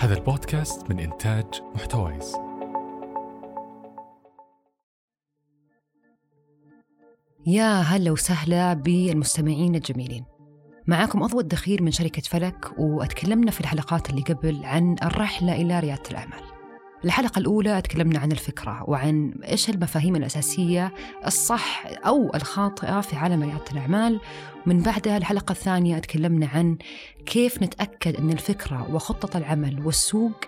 هذا البودكاست من إنتاج محتويس. يا هلا وسهلا بالمستمعين الجميلين. معكم أضوى الدخيل من شركة فلك وأتكلمنا في الحلقات اللي قبل عن الرحلة إلى ريادة الأعمال. الحلقة الأولى تكلمنا عن الفكرة وعن إيش المفاهيم الأساسية الصح أو الخاطئة في عالم ريادة الأعمال. من بعدها الحلقة الثانية تكلمنا عن كيف نتأكد أن الفكرة وخطة العمل والسوق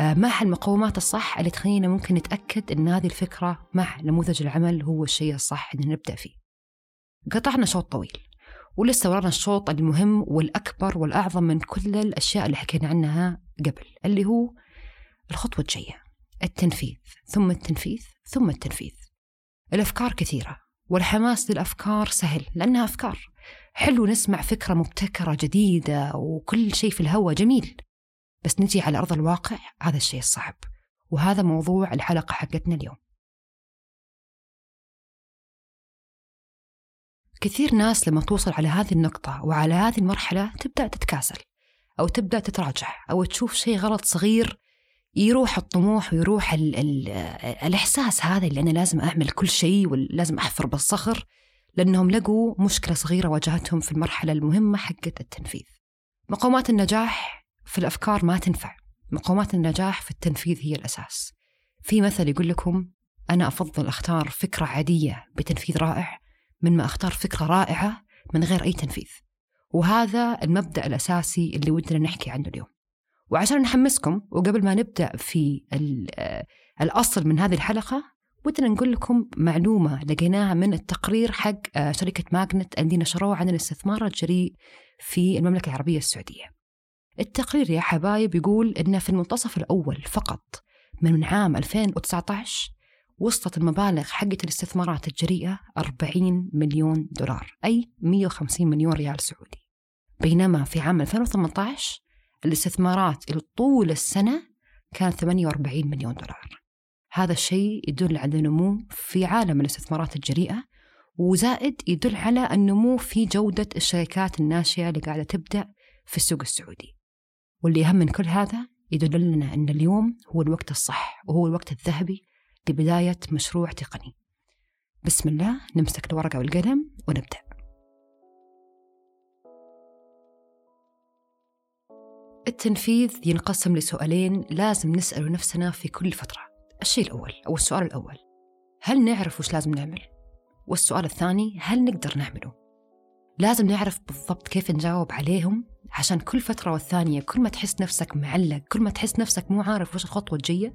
آه، مع المقومات الصح اللي تخلينا ممكن نتأكد أن هذه الفكرة مع نموذج العمل هو الشيء الصح أن نبدأ فيه. قطعنا شوط طويل ولسه ورانا الشوط المهم والأكبر والأعظم من كل الأشياء اللي حكينا عنها قبل اللي هو الخطوة الجاية. التنفيذ ثم التنفيذ ثم التنفيذ. الأفكار كثيرة والحماس للأفكار سهل لأنها أفكار. حلو نسمع فكرة مبتكرة جديدة وكل شيء في الهواء جميل. بس نجي على أرض الواقع هذا الشيء الصعب. وهذا موضوع الحلقة حقتنا اليوم. كثير ناس لما توصل على هذه النقطة وعلى هذه المرحلة تبدأ تتكاسل أو تبدأ تتراجع أو تشوف شيء غلط صغير يروح الطموح ويروح ال ال الإحساس هذا اللي أنا لازم أعمل كل شيء ولازم أحفر بالصخر لأنهم لقوا مشكلة صغيرة واجهتهم في المرحلة المهمة حقة التنفيذ. مقومات النجاح في الأفكار ما تنفع. مقومات النجاح في التنفيذ هي الأساس. في مثل يقول لكم أنا أفضل أختار فكرة عادية بتنفيذ رائع من ما أختار فكرة رائعة من غير أي تنفيذ. وهذا المبدأ الأساسي اللي ودنا نحكي عنه اليوم. وعشان نحمسكم وقبل ما نبدأ في الأصل من هذه الحلقة ودنا نقول لكم معلومة لقيناها من التقرير حق آه، شركة ماجنت اللي نشروه عن الاستثمار الجريء في المملكة العربية السعودية. التقرير يا حبايب يقول إن في المنتصف الأول فقط من عام 2019 وصلت المبالغ حقت الاستثمارات الجريئة 40 مليون دولار أي 150 مليون ريال سعودي. بينما في عام 2018 الاستثمارات طول السنة كانت 48 مليون دولار. هذا الشيء يدل على نمو في عالم الاستثمارات الجريئة وزائد يدل على النمو في جودة الشركات الناشئة اللي قاعدة تبدأ في السوق السعودي. واللي أهم من كل هذا يدل لنا أن اليوم هو الوقت الصح وهو الوقت الذهبي لبداية مشروع تقني. بسم الله نمسك الورقة والقلم ونبدأ. التنفيذ ينقسم لسؤالين لازم نسأل نفسنا في كل فترة الشيء الأول أو السؤال الأول هل نعرف وش لازم نعمل؟ والسؤال الثاني هل نقدر نعمله؟ لازم نعرف بالضبط كيف نجاوب عليهم عشان كل فترة والثانية كل ما تحس نفسك معلق كل ما تحس نفسك مو عارف وش الخطوة الجاية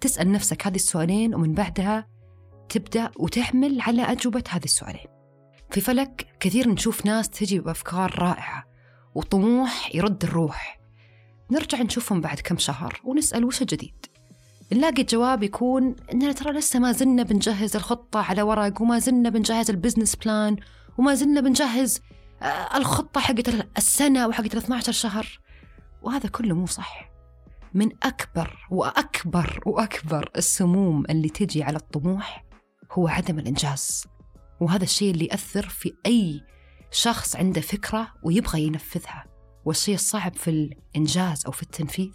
تسأل نفسك هذه السؤالين ومن بعدها تبدأ وتعمل على أجوبة هذه السؤالين في فلك كثير نشوف ناس تجي بأفكار رائعة وطموح يرد الروح نرجع نشوفهم بعد كم شهر ونسأل وش الجديد نلاقي الجواب يكون إننا ترى لسه ما زلنا بنجهز الخطة على ورق وما زلنا بنجهز ال business plan وما زلنا بنجهز آه، الخطة حقت السنة وحقت ال 12 شهر. وهذا كله مو صح. من أكبر وأكبر وأكبر السموم اللي تجي على الطموح هو عدم الإنجاز. وهذا الشيء اللي يأثر في أي شخص عنده فكرة ويبغى ينفذها. والشيء الصعب في الإنجاز أو في التنفيذ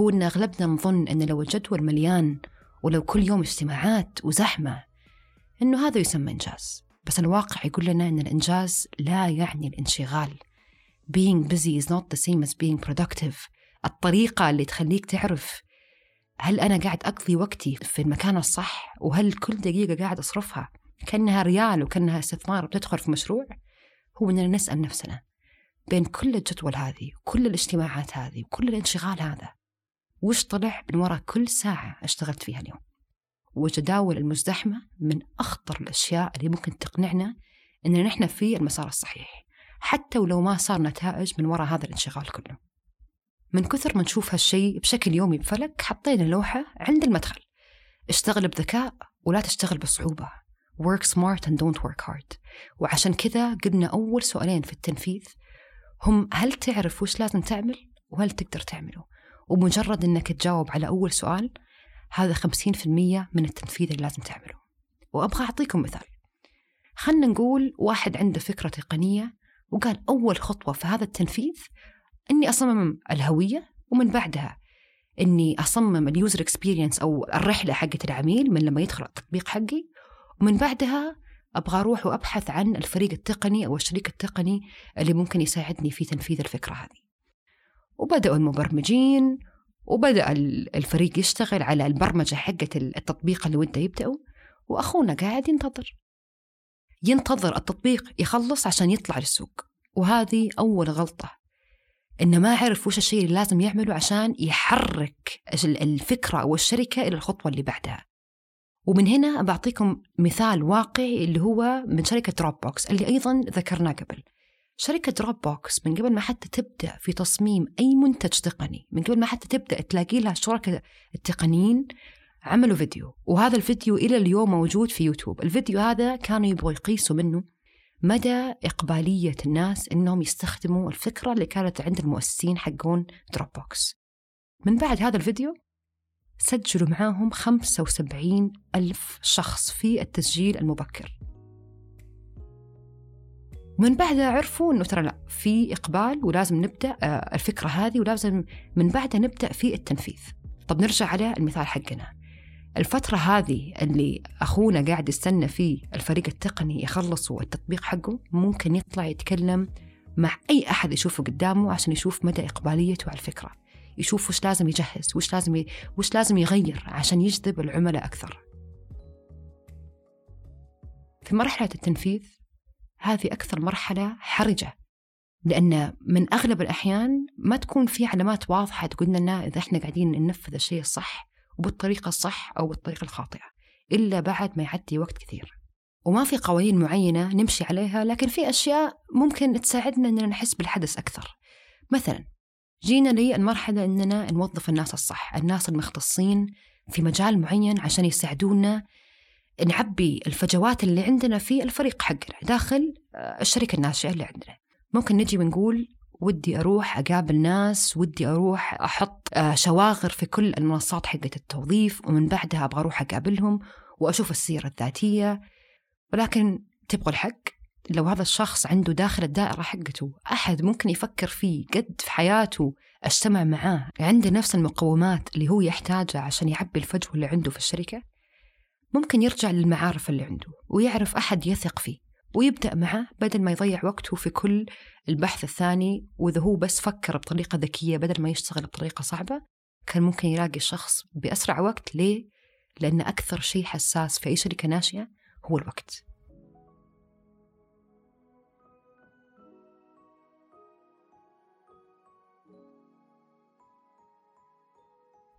هو أن أغلبنا نظن أن لو الجدول مليان ولو كل يوم اجتماعات وزحمة أنه هذا يسمى إنجاز. بس الواقع يقول لنا أن الإنجاز لا يعني الانشغال. Being busy is not the same as being productive. الطريقة اللي تخليك تعرف هل أنا قاعد أقضي وقتي في المكان الصح وهل كل دقيقة قاعد أصرفها كأنها ريال وكأنها استثمار بتدخل في مشروع هو أننا نسأل نفسنا. بين كل الجدول هذه وكل الاجتماعات هذه وكل الانشغال هذا وش طلع من وراء كل ساعة اشتغلت فيها اليوم؟ وجداول المزدحمة من أخطر الأشياء اللي ممكن تقنعنا أننا نحن في المسار الصحيح حتى ولو ما صار نتائج من وراء هذا الانشغال كله. من كثر ما نشوف هالشيء بشكل يومي بفلك حطينا لوحة عند المدخل. اشتغل بذكاء ولا تشتغل بصعوبة. Work smart and don't work hard. وعشان كذا قلنا أول سؤالين في التنفيذ هم هل تعرف وش لازم تعمل وهل تقدر تعمله؟ ومجرد أنك تجاوب على أول سؤال هذا 50% من التنفيذ اللي لازم تعمله. وأبغى أعطيكم مثال. خلنا نقول واحد عنده فكرة تقنية وقال أول خطوة في هذا التنفيذ أني أصمم الهوية ومن بعدها إني أصمم ال user experience أو الرحلة حقت العميل من لما يدخل التطبيق حقي ومن بعدها أبغى أروح وأبحث عن الفريق التقني أو الشريك التقني اللي ممكن يساعدني في تنفيذ الفكرة هذه. وبدأوا المبرمجين وبدأ الفريق يشتغل على البرمجة حقت التطبيق اللي وده يبدأه وأخونا قاعد ينتظر. ينتظر التطبيق يخلص عشان يطلع للسوق وهذه أول غلطة إنه ما عرف وش الشيء اللي لازم يعمله عشان يحرك الفكرة أو الشركة إلى الخطوة اللي بعدها. ومن هنا بعطيكم مثال واقعي اللي هو من شركة دروب بوكس اللي أيضا ذكرناه قبل. شركة دروب بوكس من قبل ما حتى تبدأ في تصميم أي منتج تقني من قبل ما حتى تبدأ تلاقي لها الشركاء التقنيين عملوا فيديو وهذا الفيديو إلى اليوم موجود في يوتيوب الفيديو هذا كانوا يبغوا يقيسوا منه مدى إقبالية الناس إنهم يستخدموا الفكرة اللي كانت عند المؤسسين حقون دروب بوكس من بعد هذا الفيديو سجلوا معاهم 75 ألف شخص في التسجيل المبكر من بعدها عرفوا إنه ترى لا في إقبال ولازم نبدأ آه، الفكرة هذه ولازم من بعدها نبدأ في التنفيذ. طب نرجع على المثال حقنا. الفترة هذه اللي أخونا قاعد يستنى فيه الفريق التقني يخلصوا التطبيق حقه ممكن يطلع يتكلم مع أي أحد يشوفه قدامه عشان يشوف مدى إقباليته على الفكرة يشوف وش لازم يجهز وش لازم ي... وش لازم يغير عشان يجذب العملاء أكثر. في مرحلة التنفيذ هذه أكثر مرحلة حرجة لأن من أغلب الأحيان ما تكون في علامات واضحة تقول لنا إذا إحنا قاعدين ننفذ الشيء الصح وبالطريقة الصح أو بالطريقة الخاطئة إلا بعد ما يعدي وقت كثير. وما في قوانين معينة نمشي عليها لكن في أشياء ممكن تساعدنا أننا نحس بالحدث أكثر. مثلا جينا للمرحلة أننا نوظف الناس الصح الناس المختصين في مجال معين عشان يساعدونا نعبي الفجوات اللي عندنا في الفريق حقنا داخل آه، الشركة الناشئة اللي عندنا. ممكن نجي ونقول ودي أروح أقابل ناس ودي أروح أحط آه، شواغر في كل المنصات حقة التوظيف ومن بعدها أبغى أروح أقابلهم وأشوف السيرة الذاتية. ولكن تبغوا الحق؟ لو هذا الشخص عنده داخل الدائرة حقته أحد ممكن يفكر فيه قد في حياته أجتمع معاه عنده نفس المقومات اللي هو يحتاجها عشان يعبي الفجوة اللي عنده في الشركة ممكن يرجع للمعارف اللي عنده ويعرف أحد يثق فيه ويبدأ معه بدل ما يضيع وقته في كل البحث الثاني وإذا هو بس فكر بطريقة ذكية بدل ما يشتغل بطريقة صعبة كان ممكن يلاقي الشخص بأسرع وقت ليه؟ لأن أكثر شيء حساس في أي شركة ناشئة هو الوقت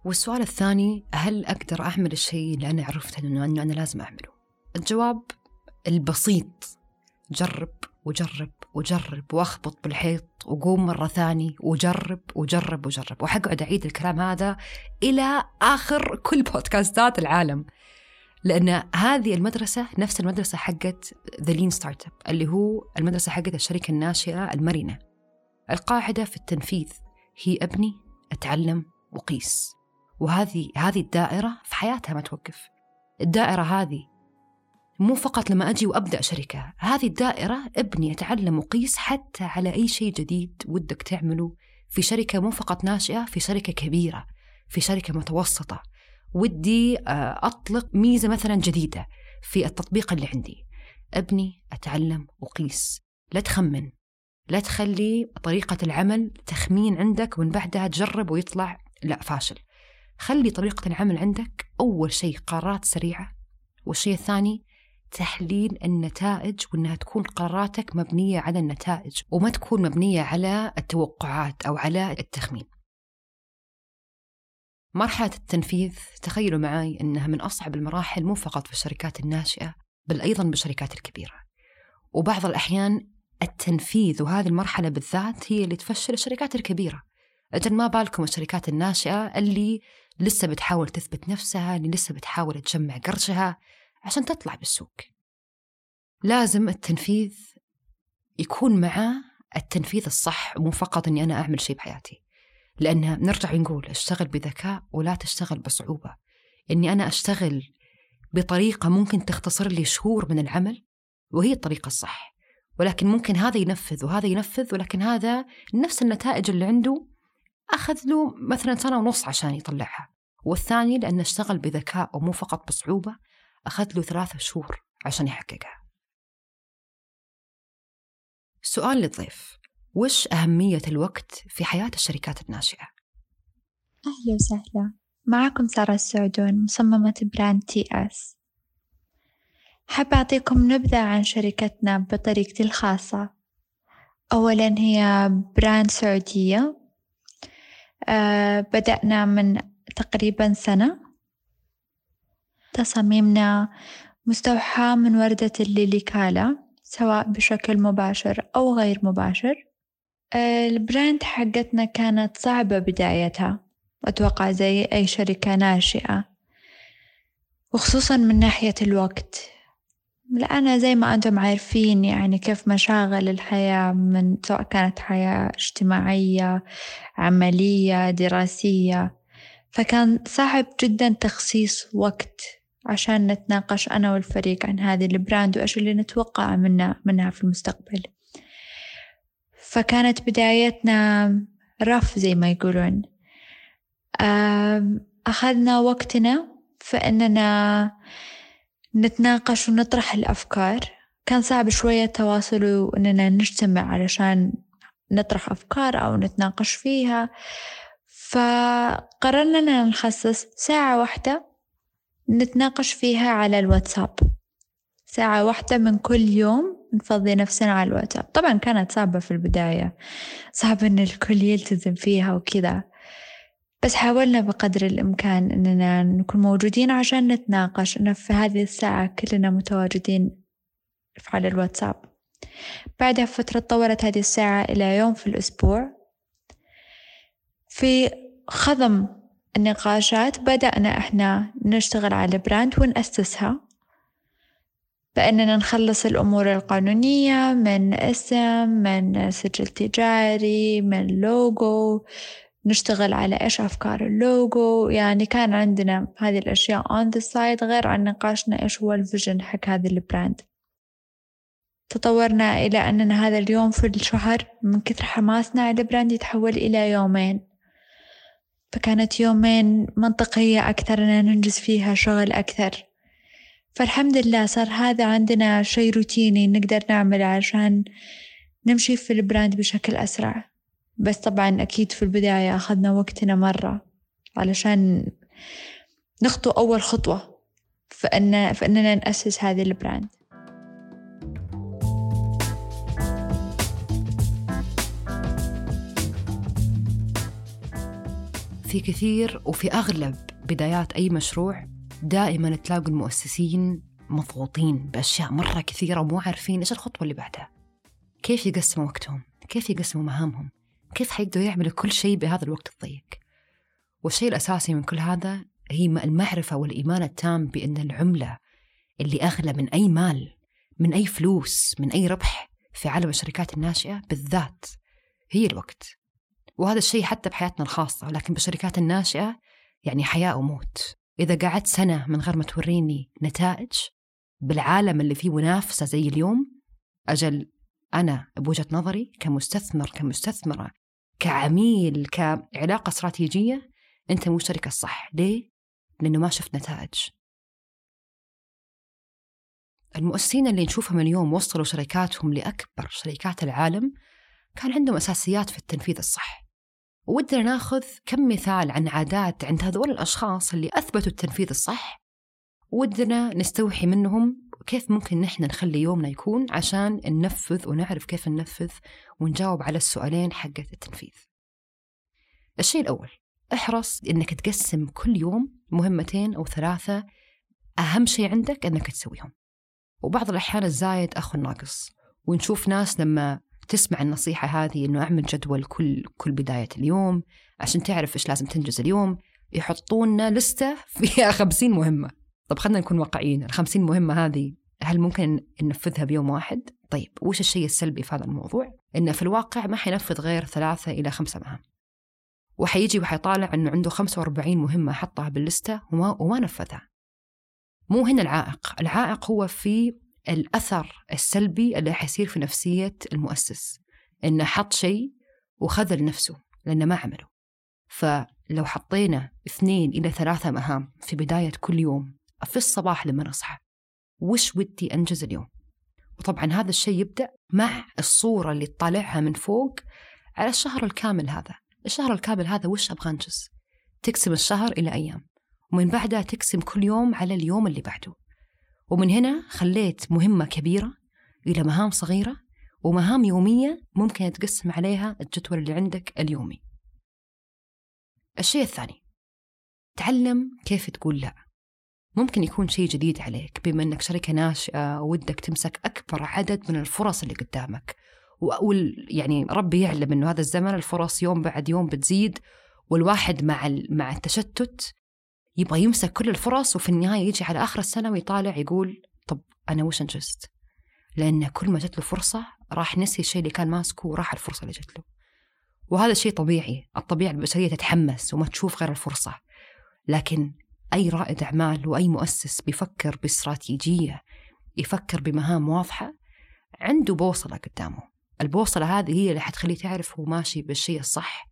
والسؤال الثاني هل أقدر أعمل الشيء اللي أنا عرفت أنه أنا لازم أعمله؟ الجواب البسيط. جرب وجرب وجرب وأخبط بالحيط وقوم مرة ثاني وجرب وجرب وجرب. وحقعد أعيد الكلام هذا إلى آخر كل بودكاستات العالم. لأن هذه المدرسة نفس المدرسة حقت the lean startup اللي هو المدرسة حقت الشركة الناشئة المرنة. القاعدة في التنفيذ هي أبني أتعلم وأقيس. وهذه هذه الدائرة في حياتها ما توقف. الدائرة هذه مو فقط لما أجي وأبدأ شركة هذه الدائرة ابني أتعلم وأقيس حتى على أي شيء جديد ودك تعمله في شركة مو فقط ناشئة في شركة كبيرة في شركة متوسطة. ودي آه، أطلق ميزة مثلا جديدة في التطبيق اللي عندي. ابني أتعلم وقيس. لا تخمن. لا تخلي طريقة العمل تخمين عندك ومن بعدها تجرب ويطلع لا فاشل. خلي طريقة العمل عندك أول شيء قرارات سريعة والشيء الثاني تحليل النتائج وإنها تكون قراراتك مبنية على النتائج وما تكون مبنية على التوقعات أو على التخمين. مرحلة التنفيذ تخيلوا معي إنها من أصعب المراحل مو فقط في الشركات الناشئة بل أيضا بالشركات الكبيرة. وبعض الأحيان التنفيذ وهذه المرحلة بالذات هي اللي تفشل الشركات الكبيرة. أجل ما بالكم الشركات الناشئة اللي لسه بتحاول تثبت نفسها اللي لسه بتحاول تجمع قرشها عشان تطلع بالسوق. لازم التنفيذ يكون معاه التنفيذ الصح مو فقط إني أنا أعمل شيء بحياتي. لأن نرجع نقول اشتغل بذكاء ولا تشتغل بصعوبة. إني أنا أشتغل بطريقة ممكن تختصر لي شهور من العمل وهي الطريقة الصح. ولكن ممكن هذا ينفذ وهذا ينفذ ولكن هذا نفس النتائج اللي عنده أخذ له مثلا سنة ونص عشان يطلعها والثاني لأنه اشتغل بذكاء ومو فقط بصعوبة أخذ له ثلاثة شهور عشان يحققها. سؤال للضيف وش أهمية الوقت في حياة الشركات الناشئة؟ أهلا وسهلا. معكم سارة السعدون مصممة brand تي أس. حابة أعطيكم نبذة عن شركتنا بطريقتي الخاصة. أولا هي brand سعودية. بدأنا من تقريبا سنة. تصاميمنا مستوحاة من وردة الليليكالا سواء بشكل مباشر أو غير مباشر. البراند حقتنا كانت صعبة بدايتها أتوقع زي أي شركة ناشئة وخصوصا من ناحية الوقت. لأن زي ما أنتم عارفين يعني كيف مشاغل الحياة من سواء كانت حياة اجتماعية عملية دراسية. فكان صعب جدا تخصيص وقت عشان نتناقش أنا والفريق عن هذه البراند وإيش اللي نتوقع منها منها في المستقبل. فكانت بدايتنا رف زي ما يقولون. أخذنا وقتنا في أننا نتناقش ونطرح الأفكار. كان صعب شوية التواصل وأننا نجتمع علشان نطرح أفكار أو نتناقش فيها. فقررنا أننا نخصص ساعة واحدة نتناقش فيها على الواتساب. ساعة واحدة من كل يوم نفضي نفسنا على الواتساب. طبعا كانت صعبة في البداية. صعب إن الكل يلتزم فيها وكذا. بس حاولنا بقدر الإمكان إننا نكون موجودين عشان نتناقش. إن في هذه الساعة كلنا متواجدين على الواتساب. بعدها فترة تطورت هذه الساعة إلى يوم في الأسبوع. في خضم النقاشات بدأنا إحنا نشتغل على brand ونأسسها. بأننا نخلص الأمور القانونية من اسم من سجل تجاري من لوجو نشتغل على إيش أفكار اللوجو. يعني كان عندنا هذه الأشياء on the side غير عن نقاشنا إيش هو ال vision حق هذا ال brand تطورنا إلى أننا هذا اليوم في الشهر من كثر حماسنا على ال brand يتحول إلى يومين. فكانت يومين منطقية أكثر أن ننجز فيها شغل أكثر. فالحمد لله صار هذا عندنا شيء روتيني نقدر نعمله عشان نمشي في ال brand بشكل أسرع. بس طبعا أكيد في البداية أخذنا وقتنا مرة علشان نخطو أول خطوة فإن فإننا نأسس هذه البراند. في كثير وفي أغلب بدايات أي مشروع دائما تلاقوا المؤسسين مضغوطين بأشياء مرة كثيرة ومو عارفين إيش الخطوة اللي بعدها. كيف يقسموا وقتهم؟ كيف يقسموا مهامهم؟ كيف حيقدروا يعملوا كل شيء بهذا الوقت الضيق؟ والشيء الأساسي من كل هذا هي المعرفة والإيمان التام بأن العملة اللي أغلى من أي مال من أي فلوس من أي ربح في عالم الشركات الناشئة بالذات هي الوقت. وهذا الشيء حتى بحياتنا الخاصة لكن بالشركات الناشئة يعني حياة وموت. إذا قعدت سنة من غير ما توريني نتائج بالعالم اللي فيه منافسة زي اليوم أجل أنا بوجهة نظري كمستثمر كمستثمرة كعميل كعلاقة استراتيجية أنت مو الشركة الصح. ليه؟ لأنه ما شفت نتائج. المؤسسين اللي نشوفهم اليوم وصلوا شركاتهم لأكبر شركات العالم كان عندهم أساسيات في التنفيذ الصح. ودنا ناخذ كم مثال عن عادات عند هذول الأشخاص اللي أثبتوا التنفيذ الصح ودنا نستوحي منهم كيف ممكن نحن نخلي يومنا يكون عشان ننفذ ونعرف كيف ننفذ ونجاوب على السؤالين حقة التنفيذ. الشيء الأول احرص إنك تقسم كل يوم مهمتين أو ثلاثة أهم شيء عندك إنك تسويهم. وبعض الأحيان الزايد أخو الناقص ونشوف ناس لما تسمع النصيحة هذه إنه أعمل جدول كل كل بداية اليوم عشان تعرف إيش لازم تنجز اليوم يحطون لستة فيها خمسين مهمة. طب خلينا نكون واقعيين الخمسين مهمة هذه هل ممكن ننفذها بيوم واحد؟ طيب وش الشيء السلبي في هذا الموضوع؟ إنه في الواقع ما حينفذ غير ثلاثة إلى خمسة مهام وحيجي وحيطالع إنه عنده 45 مهمة حطها باللستة وما, وما نفذها مو هنا العائق العائق هو في الأثر السلبي اللي حيصير في نفسية المؤسس إنه حط شيء وخذل نفسه لأنه ما عمله فلو حطينا اثنين إلى ثلاثة مهام في بداية كل يوم في الصباح لما نصحى وش ودي أنجز اليوم؟ وطبعا هذا الشيء يبدأ مع الصورة اللي تطالعها من فوق على الشهر الكامل هذا. الشهر الكامل هذا وش أبغى أنجز؟ تقسم الشهر إلى أيام ومن بعدها تقسم كل يوم على اليوم اللي بعده. ومن هنا خليت مهمة كبيرة إلى مهام صغيرة ومهام يومية ممكن تقسم عليها الجدول اللي عندك اليومي. الشيء الثاني تعلم كيف تقول لا. ممكن يكون شيء جديد عليك بما إنك شركه ناشئة ودك تمسك أكبر عدد من الفرص اللي قدامك وأقول يعني ربي يعلم إنه هذا الزمن الفرص يوم بعد يوم بتزيد والواحد مع مع التشتت يبغى يمسك كل الفرص وفي النهاية يجي على آخر السنة ويطالع يقول طب أنا وش أنجزت؟ لأن كل ما جت له فرصة راح نسي الشيء اللي كان ماسكه وراح الفرصة اللي جت له. وهذا شيء طبيعي، الطبيعه البشريه تتحمس وما تشوف غير الفرصة. لكن أي رائد أعمال وأي مؤسس بيفكر باستراتيجية يفكر بمهام واضحة عنده بوصلة قدامه. البوصلة هذه هي اللي حتخليه تعرف هو ماشي بالشيء الصح.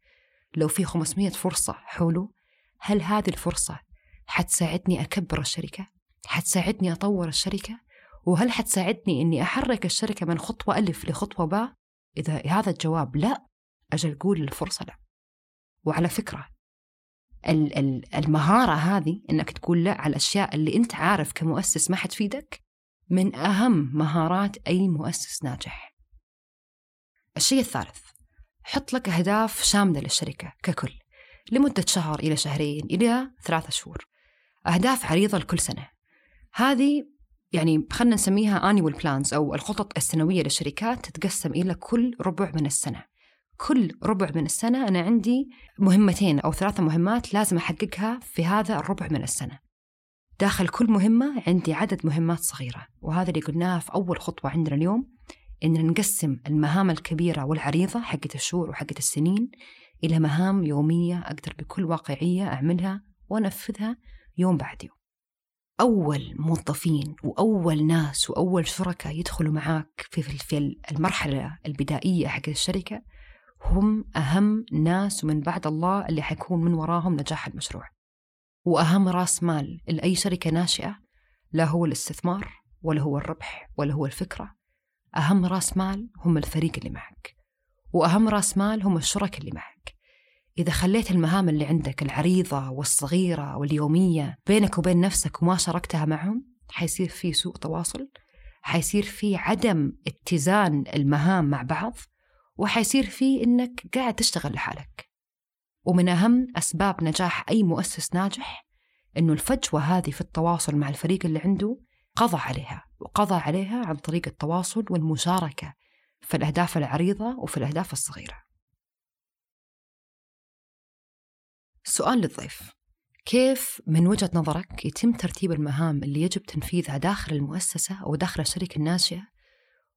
لو في 500 فرصة حوله هل هذه الفرصة حتساعدني أكبر الشركة؟ حتساعدني أطور الشركة؟ وهل حتساعدني إني أحرك الشركة من خطوة ألف لخطوة باء؟ إذا هذا الجواب لا أجل قول الفرصة لا وعلى فكرة المهارة هذه إنك تقول لا على الأشياء اللي أنت عارف كمؤسس ما حتفيدك من أهم مهارات أي مؤسس ناجح. الشيء الثالث حط لك أهداف شاملة للشركة ككل لمدة شهر إلى شهرين إلى ثلاثة شهور. أهداف عريضة لكل سنة. هذه يعني خلنا نسميها annual plans أو الخطط السنوية للشركات تتقسم إلى كل ربع من السنة. كل ربع من السنة أنا عندي مهمتين أو ثلاثة مهمات لازم أحققها في هذا الربع من السنة. داخل كل مهمة عندي عدد مهمات صغيرة وهذا اللي قلناها في أول خطوة عندنا اليوم إننا نقسم المهام الكبيرة والعريضة حقت الشهور وحقت السنين إلى مهام يومية أقدر بكل واقعية أعملها وأنفذها يوم بعد يوم. أول موظفين وأول ناس وأول شركاء يدخلوا معاك في في المرحلة البدائية حق الشركة هم أهم ناس ومن بعد الله اللي حيكون من وراهم نجاح المشروع. وأهم رأس مال لأي شركة ناشئة لا هو الاستثمار ولا هو الربح ولا هو الفكرة. أهم رأس مال هم الفريق اللي معك. وأهم رأس مال هم الشركاء اللي معك. إذا خليت المهام اللي عندك العريضة والصغيرة واليومية بينك وبين نفسك وما شاركتها معهم حيصير في سوء تواصل حيصير في عدم اتزان المهام مع بعض وحيصير في إنك قاعد تشتغل لحالك. ومن أهم أسباب نجاح أي مؤسس ناجح إنه الفجوة هذه في التواصل مع الفريق اللي عنده قضى عليها وقضى عليها عن طريق التواصل والمشاركة في الأهداف العريضة وفي الأهداف الصغيرة. سؤال للضيف. كيف من وجهة نظرك يتم ترتيب المهام اللي يجب تنفيذها داخل المؤسسة أو داخل الشركة الناشئة؟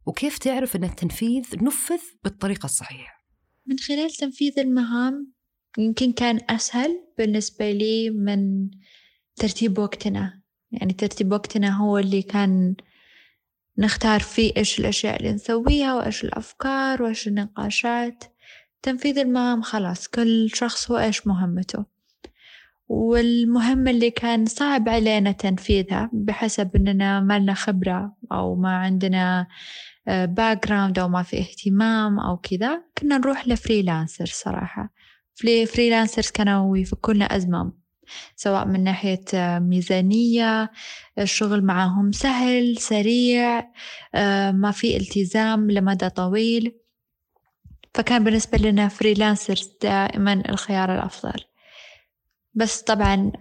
وكيف تعرف أن التنفيذ نفذ بالطريقة الصحيحة؟ من خلال تنفيذ المهام يمكن كان أسهل بالنسبة لي من ترتيب وقتنا. يعني ترتيب وقتنا هو اللي كان نختار فيه إيش الأشياء اللي نسويها وإيش الأفكار وإيش النقاشات. تنفيذ المهام خلاص كل شخص هو إيش مهمته. والمهمة اللي كان صعب علينا تنفيذها بحسب إننا ما لنا خبرة أو ما عندنا background أو ما في اهتمام أو كذا كنا نروح ل freelancer صراحة. freelancers كانوا يفكوا لنا أزمة سواء من ناحية آه، ميزانية الشغل معهم سهل سريع آه، ما في التزام لمدى طويل. فكان بالنسبة لنا فريلانسرز دائما الخيار الأفضل. بس طبعا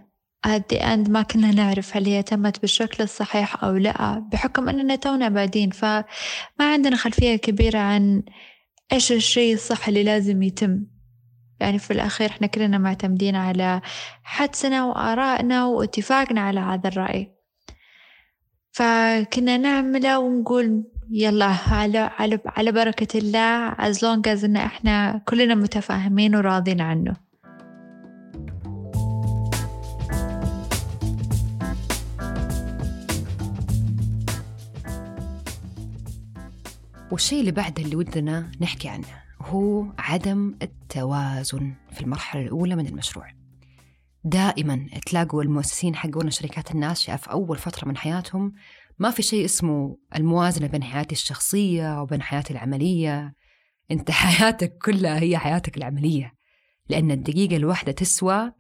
at the end ما كنا نعرف هل هي تمت بالشكل الصحيح أو لا بحكم أننا تونا بادين فما عندنا خلفية كبيرة عن إيش الشيء الصح اللي لازم يتم. يعني في الأخير إحنا كلنا معتمدين على حدسنا وآرائنا واتفاقنا على هذا الرأي. فكنا نعمله ونقول يلا على على على بركة الله as long as إن إحنا كلنا متفاهمين وراضين عنه. والشيء اللي بعده اللي ودنا نحكي عنه هو عدم التوازن في المرحلة الأولى من المشروع. دائما تلاقوا المؤسسين حقون الشركات الناشئة في أول فترة من حياتهم ما في شيء اسمه الموازنة بين حياتي الشخصية وبين حياتي العملية. أنت حياتك كلها هي حياتك العملية لأن الدقيقة الواحدة تسوى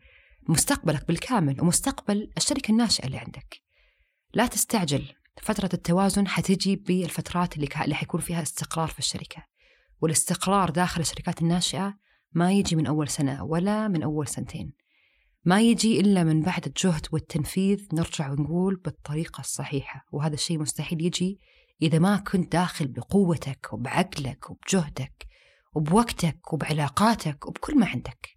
مستقبلك بالكامل ومستقبل الشركة الناشئة اللي عندك. لا تستعجل فترة التوازن حتجي بالفترات اللي, اللي حيكون فيها استقرار في الشركة. والاستقرار داخل الشركات الناشئة ما يجي من أول سنة ولا من أول سنتين. ما يجي إلا من بعد الجهد والتنفيذ نرجع ونقول بالطريقة الصحيحة. وهذا الشيء مستحيل يجي إذا ما كنت داخل بقوتك وبعقلك وبجهدك وبوقتك وبعلاقاتك وبكل ما عندك.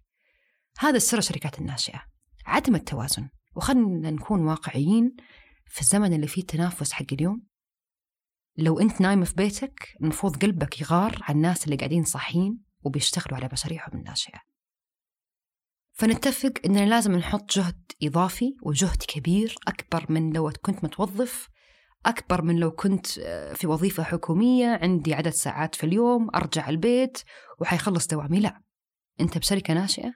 هذا السر الشركات الناشئة. عدم التوازن. وخلنا نكون واقعيين في الزمن اللي فيه تنافس حق اليوم لو أنت نايم في بيتك المفروض قلبك يغار على الناس اللي قاعدين صاحيين وبيشتغلوا على مشاريعهم الناشئة. فنتفق أننا لازم نحط جهد إضافي وجهد كبير أكبر من لو كنت متوظف أكبر من لو كنت آه، في وظيفة حكومية عندي عدد ساعات في اليوم أرجع البيت وحيخلص دوامي. لا أنت بشركة ناشئة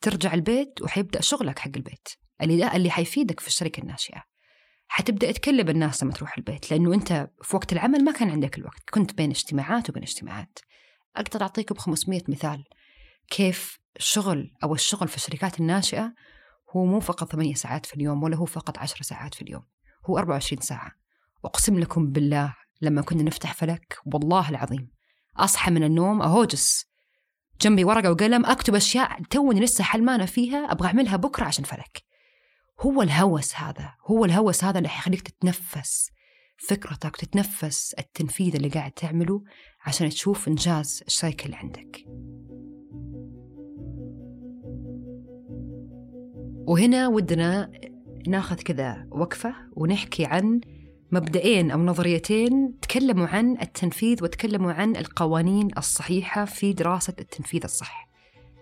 ترجع البيت وحيبدأ شغلك حق البيت اللي اللي حيفيدك في الشركة الناشئة. حتبدأ تكلم الناس لما تروح البيت لأنه أنت في وقت العمل ما كان عندك الوقت كنت بين اجتماعات وبين اجتماعات. أقدر أعطيكم 500 مثال كيف الشغل أو الشغل في الشركات الناشئة هو مو فقط ثمانية ساعات في اليوم ولا هو فقط عشر ساعات في اليوم هو 24 ساعة. أقسم لكم بالله لما كنا نفتح فلك والله العظيم أصحى من النوم أهوجس جنبي ورقة وقلم أكتب أشياء توني لسه حلمانة فيها أبغى أعملها بكرة عشان فلك. هو الهوس هذا هو الهوس هذا اللي حيخليك تتنفس فكرتك تتنفس التنفيذ اللي قاعد تعمله عشان تشوف إنجاز الشركة اللي عندك. وهنا ودنا ناخذ كذا وقفة ونحكي عن مبدئين أو نظريتين تكلموا عن التنفيذ وتكلموا عن القوانين الصحيحة في دراسة التنفيذ الصح.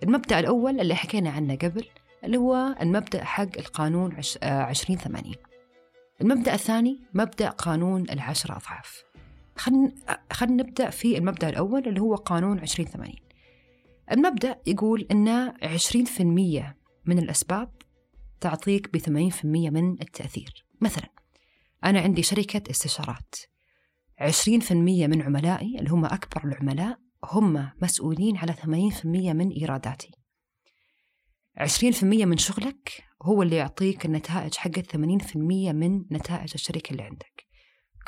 المبدأ الأول اللي حكينا عنه قبل اللي هو المبدأ حق القانون عشرين ثمانين. المبدأ الثاني مبدأ قانون العشرة أضعاف. خلينا نبدأ في المبدأ الأول اللي هو قانون عشرين ثمانين. المبدأ يقول أن عشرين في المية من الأسباب تعطيك بثمانين في المية من التأثير. مثلا أنا عندي شركة استشارات. عشرين في المية من عملائي اللي هم أكبر العملاء هم مسؤولين على ثمانين في المية من إيراداتي. عشرين في المية من شغلك هو اللي يعطيك النتائج في المية من نتائج الشركة اللي عندك.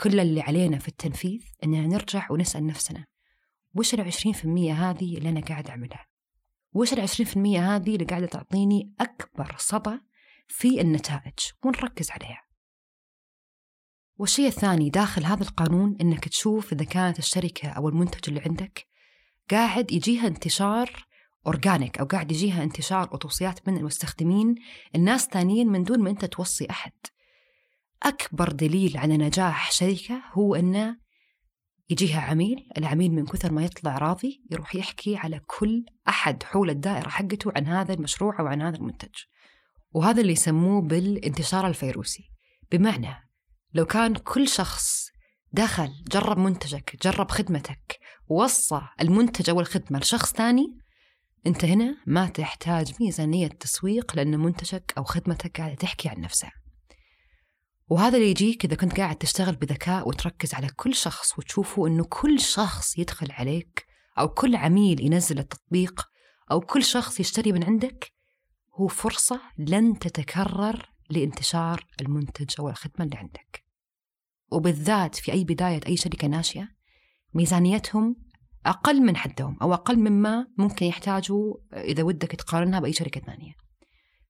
كل اللي علينا في التنفيذ أننا نرجع ونسأل نفسنا وش العشرين في المية هذه اللي أنا قاعد أعملها؟ وش العشرين في المية هذه اللي قاعدة تعطيني أكبر صدى في النتائج ونركز عليها؟ والشيء الثاني داخل هذا القانون إنك تشوف إذا كانت الشركة أو المنتج اللي عندك قاعد يجيها انتشار اورجانيك أو قاعد يجيها انتشار وتوصيات من المستخدمين الناس ثانيين من دون ما أنت توصي أحد. أكبر دليل على نجاح شركة هو إنه يجيها عميل، العميل من كثر ما يطلع راضي يروح يحكي على كل أحد حول الدائرة حقته عن هذا المشروع أو عن هذا المنتج. وهذا اللي يسموه بالانتشار الفيروسي، بمعنى لو كان كل شخص دخل جرب منتجك جرب خدمتك ووصى المنتج أو الخدمة لشخص ثاني أنت هنا ما تحتاج ميزانية تسويق لأن منتجك أو خدمتك قاعدة تحكي عن نفسها. وهذا اللي يجيك إذا كنت قاعد تشتغل بذكاء وتركز على كل شخص وتشوفه أنه كل شخص يدخل عليك أو كل عميل ينزل التطبيق أو كل شخص يشتري من عندك هو فرصة لن تتكرر لانتشار المنتج أو الخدمة اللي عندك. وبالذات في أي بداية أي شركة ناشئة ميزانيتهم أقل من حدهم أو أقل مما ممكن يحتاجوا إذا ودك تقارنها بأي شركة ثانية.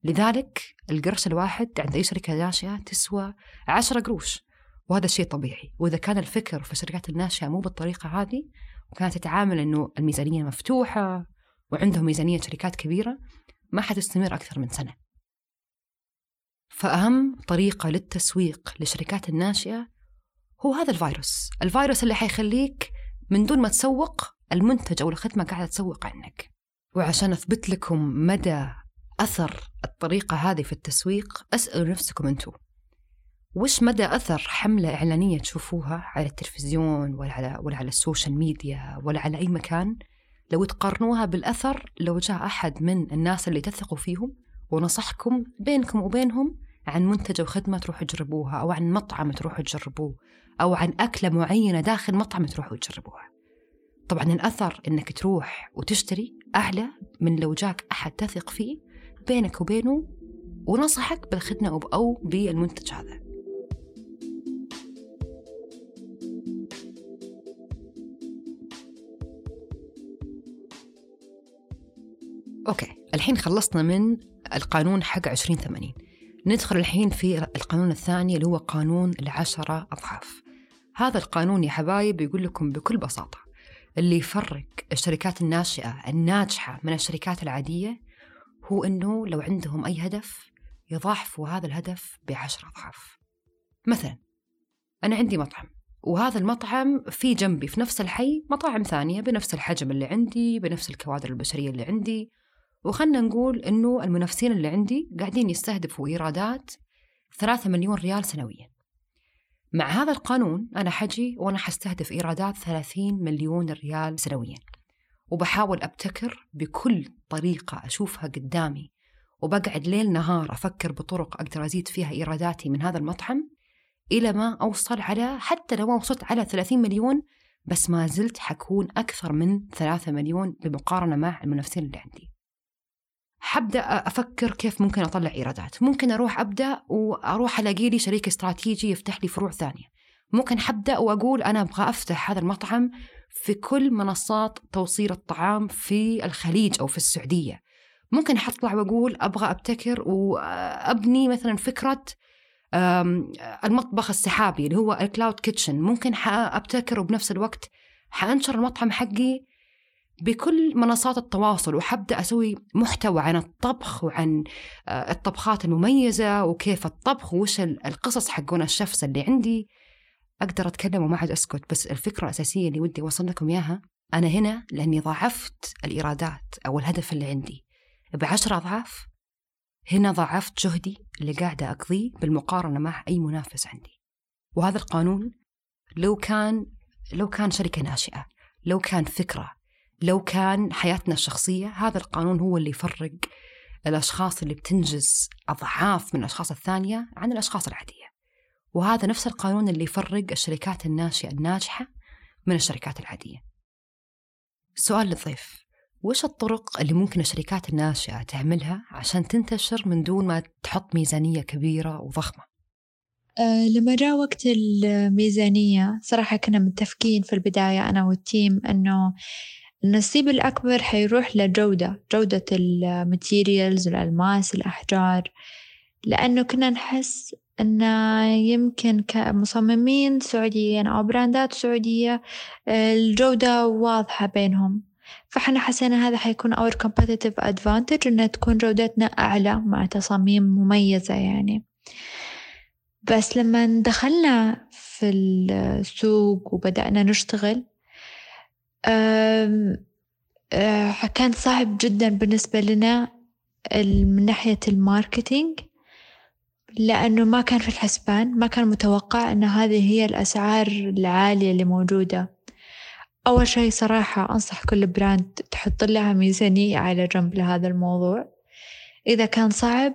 لذلك القرش الواحد عند أي شركة ناشئة تسوى عشرة قروش وهذا الشيء طبيعي. وإذا كان الفكر في الشركات الناشئة مو بالطريقة هذه وكانت تتعامل أنه الميزانية مفتوحة وعندهم ميزانية شركات كبيرة ما حتستمر أكثر من سنة. فأهم طريقة للتسويق للشركات الناشئة هو هذا الفيروس. الفيروس اللي حيخليك من دون ما تسوق المنتج أو الخدمة قاعدة تسوق عنك. وعشان أثبت لكم مدى أثر الطريقة هذه في التسويق أسألوا نفسكم أنتم وش مدى أثر حملة إعلانية تشوفوها على التلفزيون ولا على, ولا على ال social media ولا على أي مكان؟ لو تقارنوها بالأثر لو جاء أحد من الناس اللي تثقوا فيهم ونصحكم بينكم وبينهم عن منتج أو خدمة تروحوا تجربوها أو عن مطعم تروحوا تجربوه أو عن أكلة معينة داخل مطعم تروحوا تجربوها طبعا الأثر إنك تروح وتشتري أعلى من لو جاك أحد تثق فيه بينك وبينه ونصحك بالخدمة أو بالمنتج هذا. أوكي الحين خلصنا من القانون حق 2080 ندخل الحين في القانون الثاني اللي هو قانون العشرة أضعاف. هذا القانون يا حبايب يقول لكم بكل بساطة اللي يفرق الشركات الناشئة الناجحة من الشركات العادية هو أنه لو عندهم أي هدف يضاعفوا هذا الهدف بعشرة أضعاف. مثلا أنا عندي مطعم وهذا المطعم في جنبي في نفس الحي مطاعم ثانية بنفس الحجم اللي عندي بنفس الكوادر البشرية اللي عندي وخلنا نقول أنه المنافسين اللي عندي قاعدين يستهدفوا إيرادات ثلاثة مليون ريال سنويا. مع هذا القانون أنا حجي وأنا حستهدف إيرادات 30 مليون ريال سنويا. وبحاول أبتكر بكل طريقة أشوفها قدامي. وبقعد ليل نهار أفكر بطرق أقدر أزيد فيها إيراداتي من هذا المطعم إلى ما أوصل على حتى لو ما وصلت على 30 مليون بس ما زلت حكون أكثر من 3 مليون بمقارنة مع المنافسين اللي عندي. حبدأ أفكر كيف ممكن أطلع إيرادات. ممكن أروح أبدأ وأروح ألاقي لي شريك استراتيجي يفتح لي فروع ثانية. ممكن حبدأ وأقول أنا أبغى أفتح هذا المطعم في كل منصات توصيل الطعام في الخليج أو في السعودية. ممكن حطلع وأقول أبغى أبتكر وأبني مثلا فكرة المطبخ السحابي اللي هو ال cloud kitchen ممكن أبتكر وبنفس الوقت حأنشر المطعم حقي بكل منصات التواصل وحبدأ أسوي محتوى عن الطبخ وعن آه، الطبخات المميزة وكيف الطبخ وش القصص حقون الشفس اللي عندي. أقدر أتكلم وما عاد أسكت بس الفكرة الأساسية اللي ودي أوصل لكم إياها أنا هنا لأني ضاعفت الإيرادات أو الهدف اللي عندي. بعشرة أضعاف هنا ضاعفت جهدي اللي قاعدة أقضيه بالمقارنة مع أي منافس عندي. وهذا القانون لو كان لو كان شركة ناشئة لو كان فكرة لو كان حياتنا الشخصية هذا القانون هو اللي يفرق الأشخاص اللي بتنجز أضعاف من الأشخاص الثانية عن الأشخاص العادية. وهذا نفس القانون اللي يفرق الشركات الناشئة الناجحة من الشركات العادية. سؤال للضيف. وش الطرق اللي ممكن الشركات الناشئة تعملها عشان تنتشر من دون ما تحط ميزانية كبيرة وضخمة؟ أه لما جاء وقت الميزانية صراحة كنا متفقين في البداية أنا وال team أنه النصيب الأكبر حيروح لجودة جودة ال materials الألماس الأحجار لأنه كنا نحس أن يمكن كمصممين سعوديين أو brandات سعودية الجودة واضحة بينهم. فحنا حسينا هذا حيكون our competitive advantage إن تكون جودتنا أعلى مع تصاميم مميزة يعني. بس لما دخلنا في السوق وبدأنا نشتغل كان صعب جدا بالنسبة لنا من ناحية ال marketing لأنه ما كان في الحسبان ما كان متوقع أن هذه هي الأسعار العالية اللي موجودة. أول شيء صراحة أنصح كل brand تحط لها ميزانية على جنب لهذا الموضوع. إذا كان صعب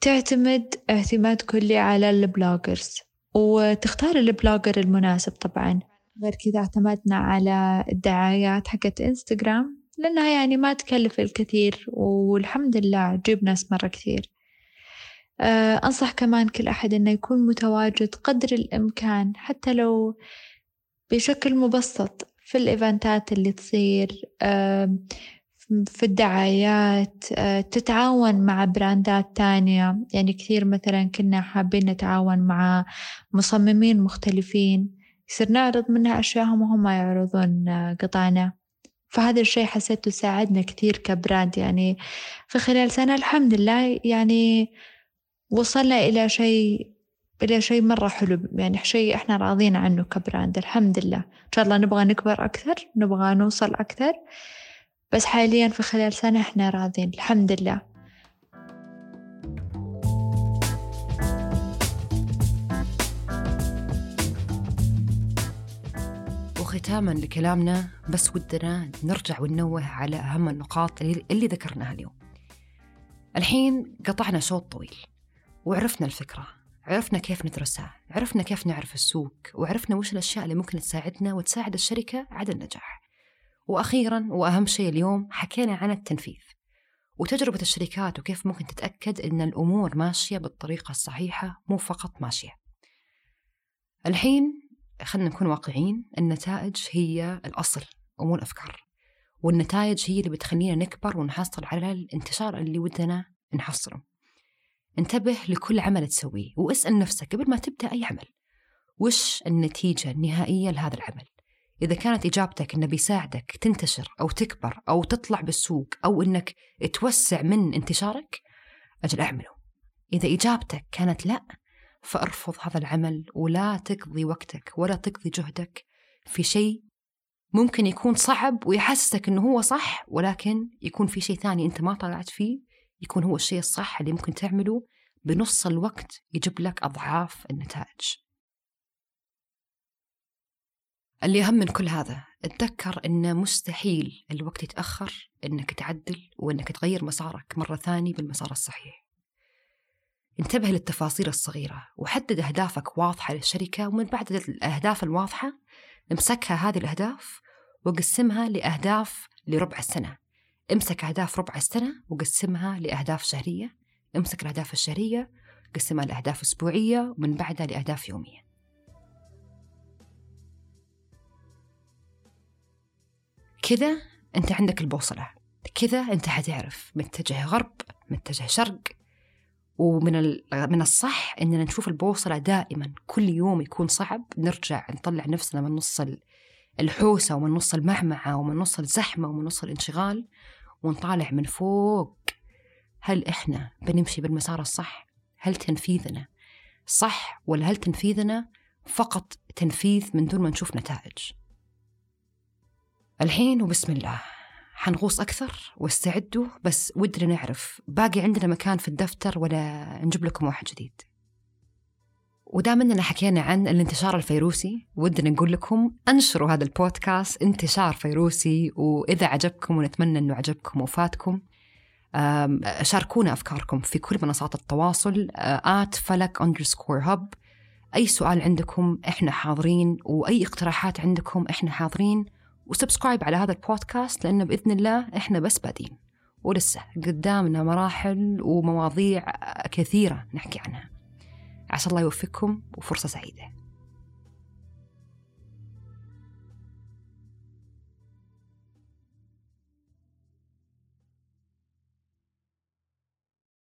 تعتمد اعتماد كلي على ال bloggers وتختار ال blogger المناسب طبعا. غير كذا اعتمدنا على الدعايات حقت إنستغرام لأنها يعني ما تكلف الكثير والحمد لله تجيب ناس مرة كثير. آه، أنصح كمان كل أحد إنه يكون متواجد قدر الإمكان حتى لو بشكل مبسط في ال eventات اللي تصير في الدعايات آه، تتعاون مع brandات تانية. يعني كثير مثلا كنا حابين نتعاون مع مصممين مختلفين. يصير نعرض منها أشياءهم وهم يعرضون قطعنا. فهذا الشيء حسيته ساعدنا كثير ك brand يعني. في خلال سنة الحمد لله يعني وصلنا إلى شيء إلى شيء مرة حلو يعني شيء إحنا راضين عنه ك brand الحمد لله. إن شاء الله نبغى نكبر أكثر نبغى نوصل أكثر. بس حاليا في خلال سنة إحنا راضين الحمد لله. وختاما لكلامنا بس ودنا نرجع وننوه على أهم النقاط اللي, اللي ذكرناها اليوم. الحين قطعنا شوط طويل وعرفنا الفكرة عرفنا كيف ندرسها عرفنا كيف نعرف السوق وعرفنا وش الأشياء اللي ممكن تساعدنا وتساعد الشركة على النجاح. وأخيرا وأهم شيء اليوم حكينا عن التنفيذ وتجربة الشركات وكيف ممكن تتأكد أن الأمور ماشية بالطريقة الصحيحة مو فقط ماشية. الحين خلينا نكون واقعيين النتائج هي الأصل ومو الأفكار. والنتائج هي اللي بتخلينا نكبر ونحصل على الانتشار اللي ودنا نحصله. انتبه لكل عمل تسويه واسأل نفسك قبل ما تبدأ أي عمل وش النتيجة النهائية لهذا العمل؟ إذا كانت إجابتك إنه بيساعدك تنتشر أو تكبر أو تطلع بالسوق أو إنك توسع من انتشارك أجل أعمله. إذا إجابتك كانت لا فأرفض هذا العمل ولا تقضي وقتك ولا تقضي جهدك في شيء ممكن يكون صعب ويحسسك إنه هو صح ولكن يكون في شيء ثاني أنت ما طلعت فيه يكون هو الشيء الصح اللي ممكن تعمله بنص الوقت يجيب لك أضعاف النتائج. اللي أهم من كل هذا اتذكر أنه مستحيل الوقت يتأخر أنك تعدل وأنك تغير مسارك مرة ثانية بالمسار الصحيح انتبه للتفاصيل الصغيرة وحدد أهدافك واضحة للشركة ومن بعد الأهداف الواضحة امسكها هذه الأهداف وقسمها لأهداف لربع السنة. امسك أهداف ربع السنة وقسمها لأهداف شهرية. امسك الأهداف الشهرية قسمها لأهداف أسبوعية ومن بعدها لأهداف يومية. كذا أنت عندك البوصلة. كذا أنت حتعرف متجه غرب متجه شرق ومن من الصح إننا نشوف البوصلة دائما كل يوم يكون صعب نرجع نطلع نفسنا من نص الحوسة ومن نص المعمعه ومن نص الزحمة ومن نص الانشغال ونطالع من فوق هل إحنا بنمشي بالمسار الصح؟ هل تنفيذنا صح ولا هل تنفيذنا فقط تنفيذ من دون ما نشوف نتائج؟ الحين وبسم الله حنغوص أكثر واستعدوا بس ودنا نعرف. باقي عندنا مكان في الدفتر ولا نجيب لكم واحد جديد. ودام إننا حكينا عن الانتشار الفيروسي ودنا نقول لكم أنشروا هذا البودكاست انتشار فيروسي وإذا عجبكم ونتمنى إنه عجبكم وفاتكم شاركونا أفكاركم في كل منصات التواصل at فلك underscore hub أي سؤال عندكم إحنا حاضرين وأي اقتراحات عندكم إحنا حاضرين. و subscribe على هذا البودكاست لأنه بإذن الله إحنا بس بادين. ولسه قدامنا مراحل ومواضيع كثيرة نحكي عنها. عسى الله يوفقكم وفرصة سعيدة.